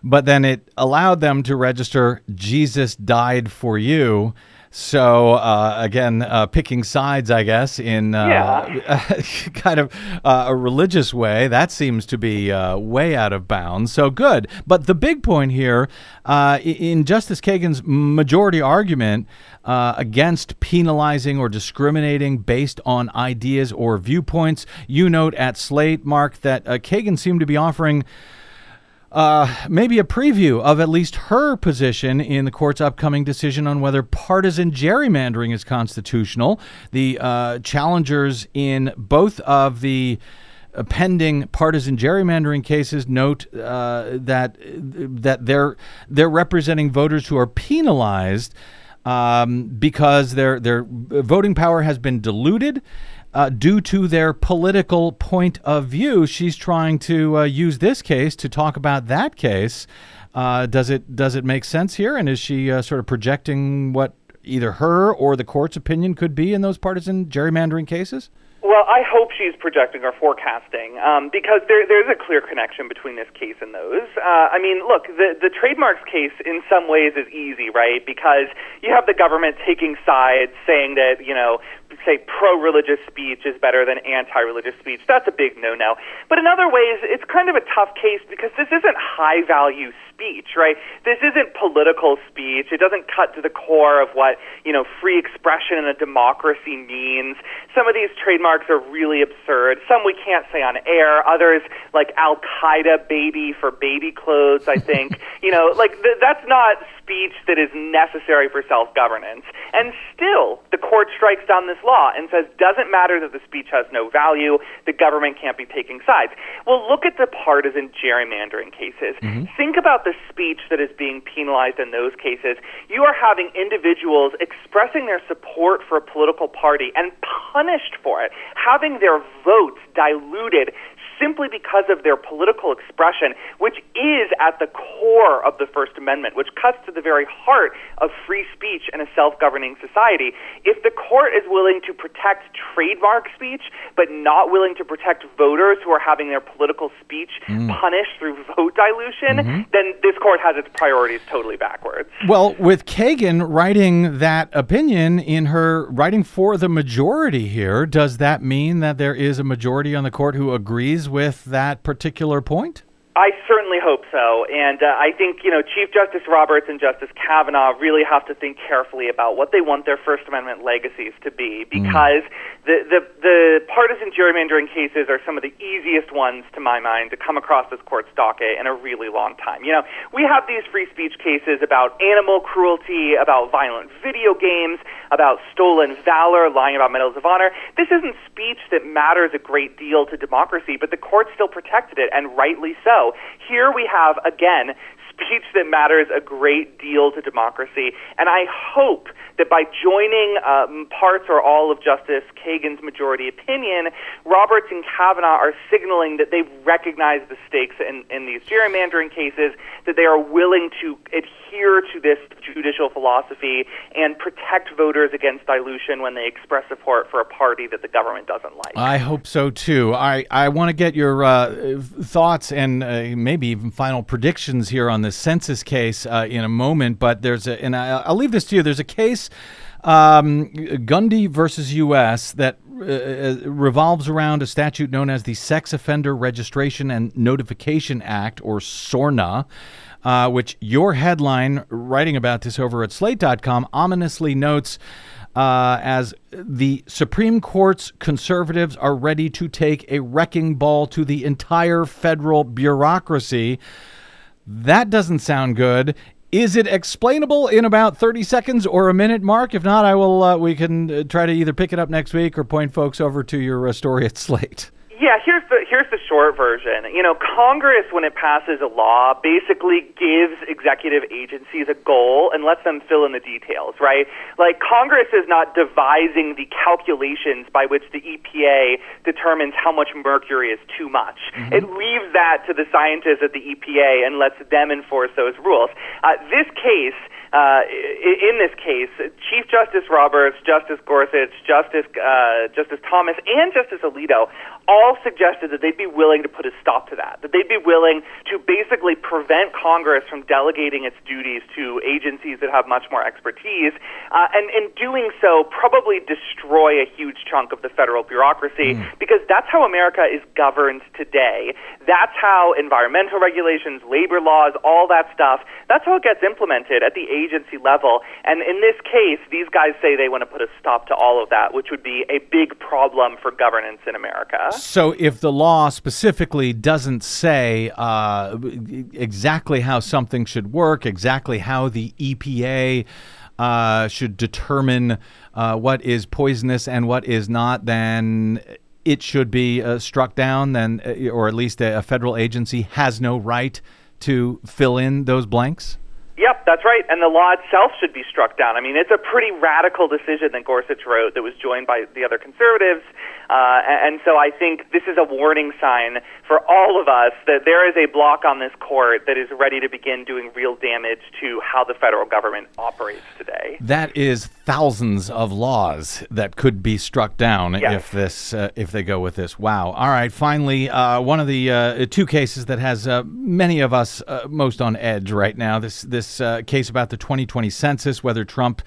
but then it allowed them to register Jesus died for you. So uh, again, uh, picking sides, I guess, in uh,
yeah.
kind of uh, a religious way, that seems to be uh, way out of bounds. So good. But the big point here, uh, in Justice Kagan's majority argument against penalizing or discriminating based on ideas or viewpoints, you note at Slate, Mark, that Kagan seemed to be offering uh, maybe a preview of at least her position in the court's upcoming decision on whether partisan gerrymandering is constitutional. The uh, challengers in both of the pending partisan gerrymandering cases note uh, that that they're they're representing voters who are penalized um, because their their voting power has been diluted uh, due to their political point of view. She's trying to uh, use this case to talk about that case. Uh, does it does it make sense here? And is she uh, sort of projecting what either her or the court's opinion could be in those partisan gerrymandering cases?
Well, I hope she's projecting or forecasting um, because there, there's a clear connection between this case and those. Uh, I mean, look, the, the trademarks case in some ways is easy, right? Because you have the government taking sides, saying that, you know, say pro religious speech is better than anti religious speech. That's a big no no. But in other ways, it's kind of a tough case because this isn't high value speech right? This isn't political speech. It doesn't cut to the core of what, you know, free expression in a democracy means. Some of these trademarks are really absurd. Some we can't say on air. Others, like Al Qaeda baby for baby clothes, I think. you know, like th- that's not speech that is necessary for self governance. And still, the court strikes down this law and says, doesn't matter that the speech has no value, the government can't be taking sides. Well, look at the partisan gerrymandering cases. Mm-hmm. Think about the speech that is being penalized in those cases. You are having individuals expressing their support for a political party and punished for it, having their votes diluted simply because of their political expression, which is at the core of the First Amendment, which cuts to the very heart of free speech in a self governing society. If the court is willing to protect trademark speech, but not willing to protect voters who are having their political speech mm. punished through vote dilution, mm-hmm. then this court has its priorities totally backwards.
Well, with Kagan writing that opinion in her writing for the majority here, does that mean that there is a majority on the court who agrees with that particular point?
I certainly hope so, and uh, I think you know Chief Justice Roberts and Justice Kavanaugh really have to think carefully about what they want their First Amendment legacies to be, mm. because mm. The, the the partisan gerrymandering cases are some of the easiest ones to my mind to come across this court's docket in a really long time. You know, we have these free speech cases about animal cruelty, about violent video games, about stolen valor, lying about medals of honor. This isn't speech that matters a great deal to democracy, but the court still protected it, and rightly so. Here we have, again, speech that matters a great deal to democracy. And I hope that by joining um, parts or all of Justice Kagan's majority opinion, Roberts and Kavanaugh are signaling that they recognize the stakes in, in these gerrymandering cases, that they are willing to adhere to this judicial philosophy and protect voters against dilution when they express support for a party that the government doesn't like.
I hope so too. I, I want to get your uh, thoughts and uh, maybe even final predictions here on this census case uh, in a moment, but there's a, and I, will leave this to you. There's a case, um, Gundy versus U.S., that uh, uh, revolves around a statute known as the Sex Offender Registration and Notification Act, or SORNA. Uh, which your headline writing about this over at slate.com ominously notes uh, as the Supreme Court's conservatives are ready to take a wrecking ball to the entire federal bureaucracy. That doesn't sound good. Is it explainable in about 30 seconds or a minute, Mark? If not, I will. Uh, we can uh, try to either pick it up next week or point folks over to your uh, story at Slate.
Yeah, here's the here's the short version. You know, Congress when it passes a law basically gives executive agencies a goal and lets them fill in the details, right? Like Congress is not devising the calculations by which the EPA determines how much mercury is too much. Mm-hmm. It leaves that to the scientists at the EPA and lets them enforce those rules. Uh, this case uh, in this case, Chief Justice Roberts, Justice Gorsuch, Justice uh, Justice Thomas, and Justice Alito all suggested that they'd be willing to put a stop to that. That they'd be willing to basically prevent Congress from delegating its duties to agencies that have much more expertise, uh, and in doing so, probably destroy a huge chunk of the federal bureaucracy mm. because that's how America is governed today. That's how environmental regulations, labor laws, all that stuff. That's how it gets implemented at the agency level. And in this case, these guys say they want to put a stop to all of that, which would be a big problem for governance in America.
So, if the law specifically doesn't say uh, exactly how something should work, exactly how the EPA uh, should determine uh, what is poisonous and what is not, then it should be uh, struck down. Then, uh, or at least a, a federal agency has no right to fill in those blanks.
That's right. And the law itself should be struck down. I mean, it's a pretty radical decision that Gorsuch wrote that was joined by the other conservatives. Uh, and so I think this is a warning sign for all of us that there is a block on this court that is ready to begin doing real damage to how the federal government operates today.
That is thousands of laws that could be struck down yes. if this uh, if they go with this. Wow. All right. Finally, uh, one of the uh, two cases that has uh, many of us uh, most on edge right now. This this case about the 2020 census, whether Trump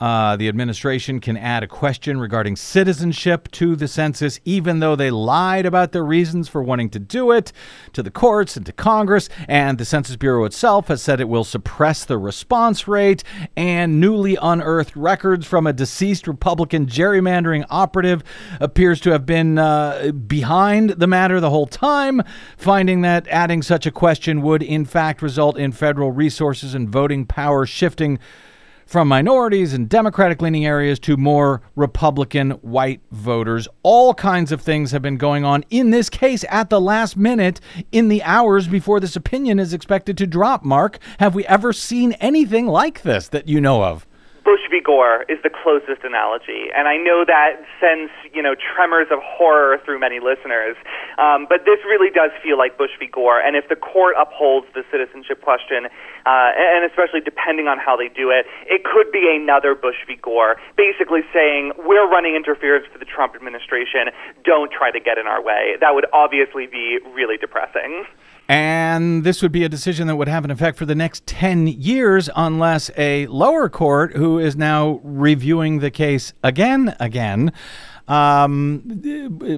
Uh, the administration can add a question regarding citizenship to the census, even though they lied about their reasons for wanting to do it to the courts and to Congress. And the Census Bureau itself has said it will suppress the response rate. And newly unearthed records from a deceased Republican gerrymandering operative appears to have been uh, behind the matter the whole time, finding that adding such a question would, in fact, result in federal resources and voting power shifting from minorities and Democratic leaning areas to more Republican white voters. All kinds of things have been going on in this case at the last minute in the hours before this opinion is expected to drop. Mark, have we ever seen anything like this that you know of?
Bush v. Gore is the closest analogy, and I know that sends you know tremors of horror through many listeners. Um, but this really does feel like Bush v. Gore, and if the court upholds the citizenship question, uh, and especially depending on how they do it, it could be another Bush v. Gore, basically saying we're running interference for the Trump administration. Don't try to get in our way. That would obviously be really depressing.
And this would be a decision that would have an effect for the next 10 years unless a lower court, who is now reviewing the case again, again, um,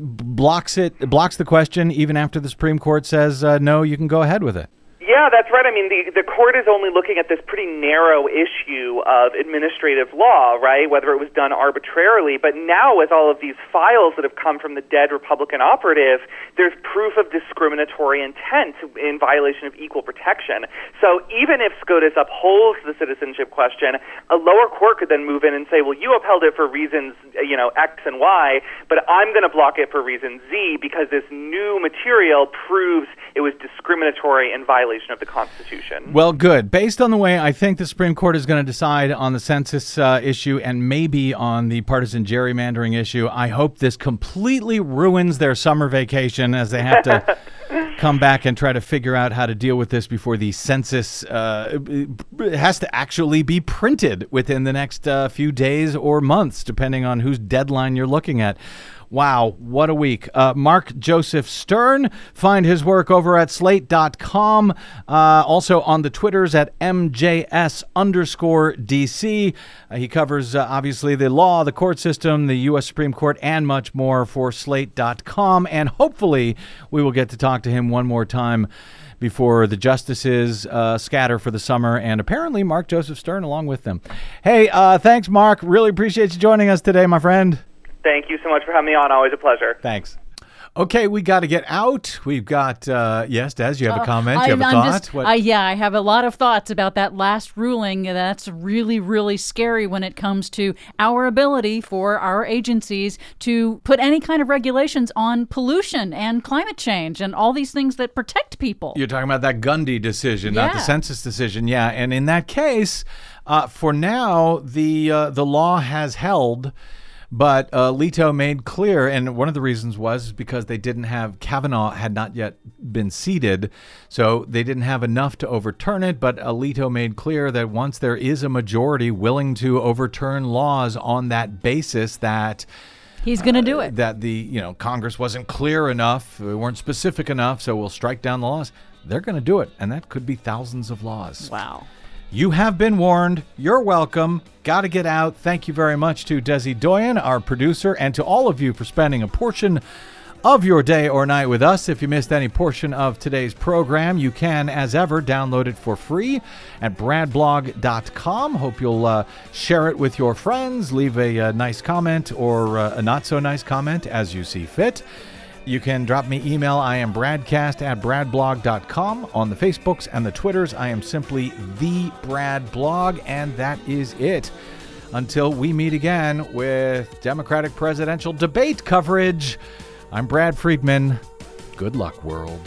blocks it, blocks the question even after the Supreme Court says, uh, no, you can go ahead with it.
Yeah, that's right. I mean, the the court is only looking at this pretty narrow issue of administrative law, right? Whether it was done arbitrarily, but now with all of these files that have come from the dead Republican operative, there's proof of discriminatory intent in violation of equal protection. So even if SCOTUS upholds the citizenship question, a lower court could then move in and say, well, you upheld it for reasons, you know, X and Y, but I'm going to block it for reason Z because this new material proves it was discriminatory and violation of the Constitution.
Well, good. Based on the way I think the Supreme Court is going to decide on the census uh, issue and maybe on the partisan gerrymandering issue, I hope this completely ruins their summer vacation as they have to come back and try to figure out how to deal with this before the census uh, has to actually be printed within the next uh, few days or months, depending on whose deadline you're looking at. Wow, what a week. Uh, Mark Joseph Stern, find his work over at slate.com. Uh, also on the Twitters at MJS underscore DC. Uh, he covers, uh, obviously, the law, the court system, the U.S. Supreme Court, and much more for slate.com. And hopefully, we will get to talk to him one more time before the justices uh, scatter for the summer, and apparently Mark Joseph Stern along with them. Hey, uh, thanks, Mark. Really appreciate you joining us today, my friend.
Thank you so much for having me on. Always a pleasure.
Thanks. Okay, we got to get out. We've got uh, yes, Des. You have a comment. you have a
I'm
thought.
Just, uh, yeah, I have a lot of thoughts about that last ruling. That's really, really scary when it comes to our ability for our agencies to put any kind of regulations on pollution and climate change and all these things that protect people.
You're talking about that Gundy decision, not the census decision. Yeah, and in that case, uh, for now, the uh, the law has held. But uh, Alito made clear, and one of the reasons was because they didn't have Kavanaugh had not yet been seated, so they didn't have enough to overturn it. But uh, Alito made clear that once there is a majority willing to overturn laws on that basis, that
He's going to do uh, it.
that the you know Congress wasn't clear enough, we weren't specific enough, so we'll strike down the laws. They're going to do it, and that could be thousands of laws.
Wow.
You have been warned. You're welcome. Got to get out. Thank you very much to Desi Doyen, our producer, and to all of you for spending a portion of your day or night with us. If you missed any portion of today's program, you can, as ever, download it for free at bradblog.com. Hope you'll uh, share it with your friends, leave a, uh nice comment or uh, a not so nice comment as you see fit. You can drop me email. I am bradcast at bradblog.com. On the Facebooks and the Twitters, I am simply the Brad Blog, and that is it. Until we meet again with Democratic presidential debate coverage, I'm Brad Friedman. Good luck, world.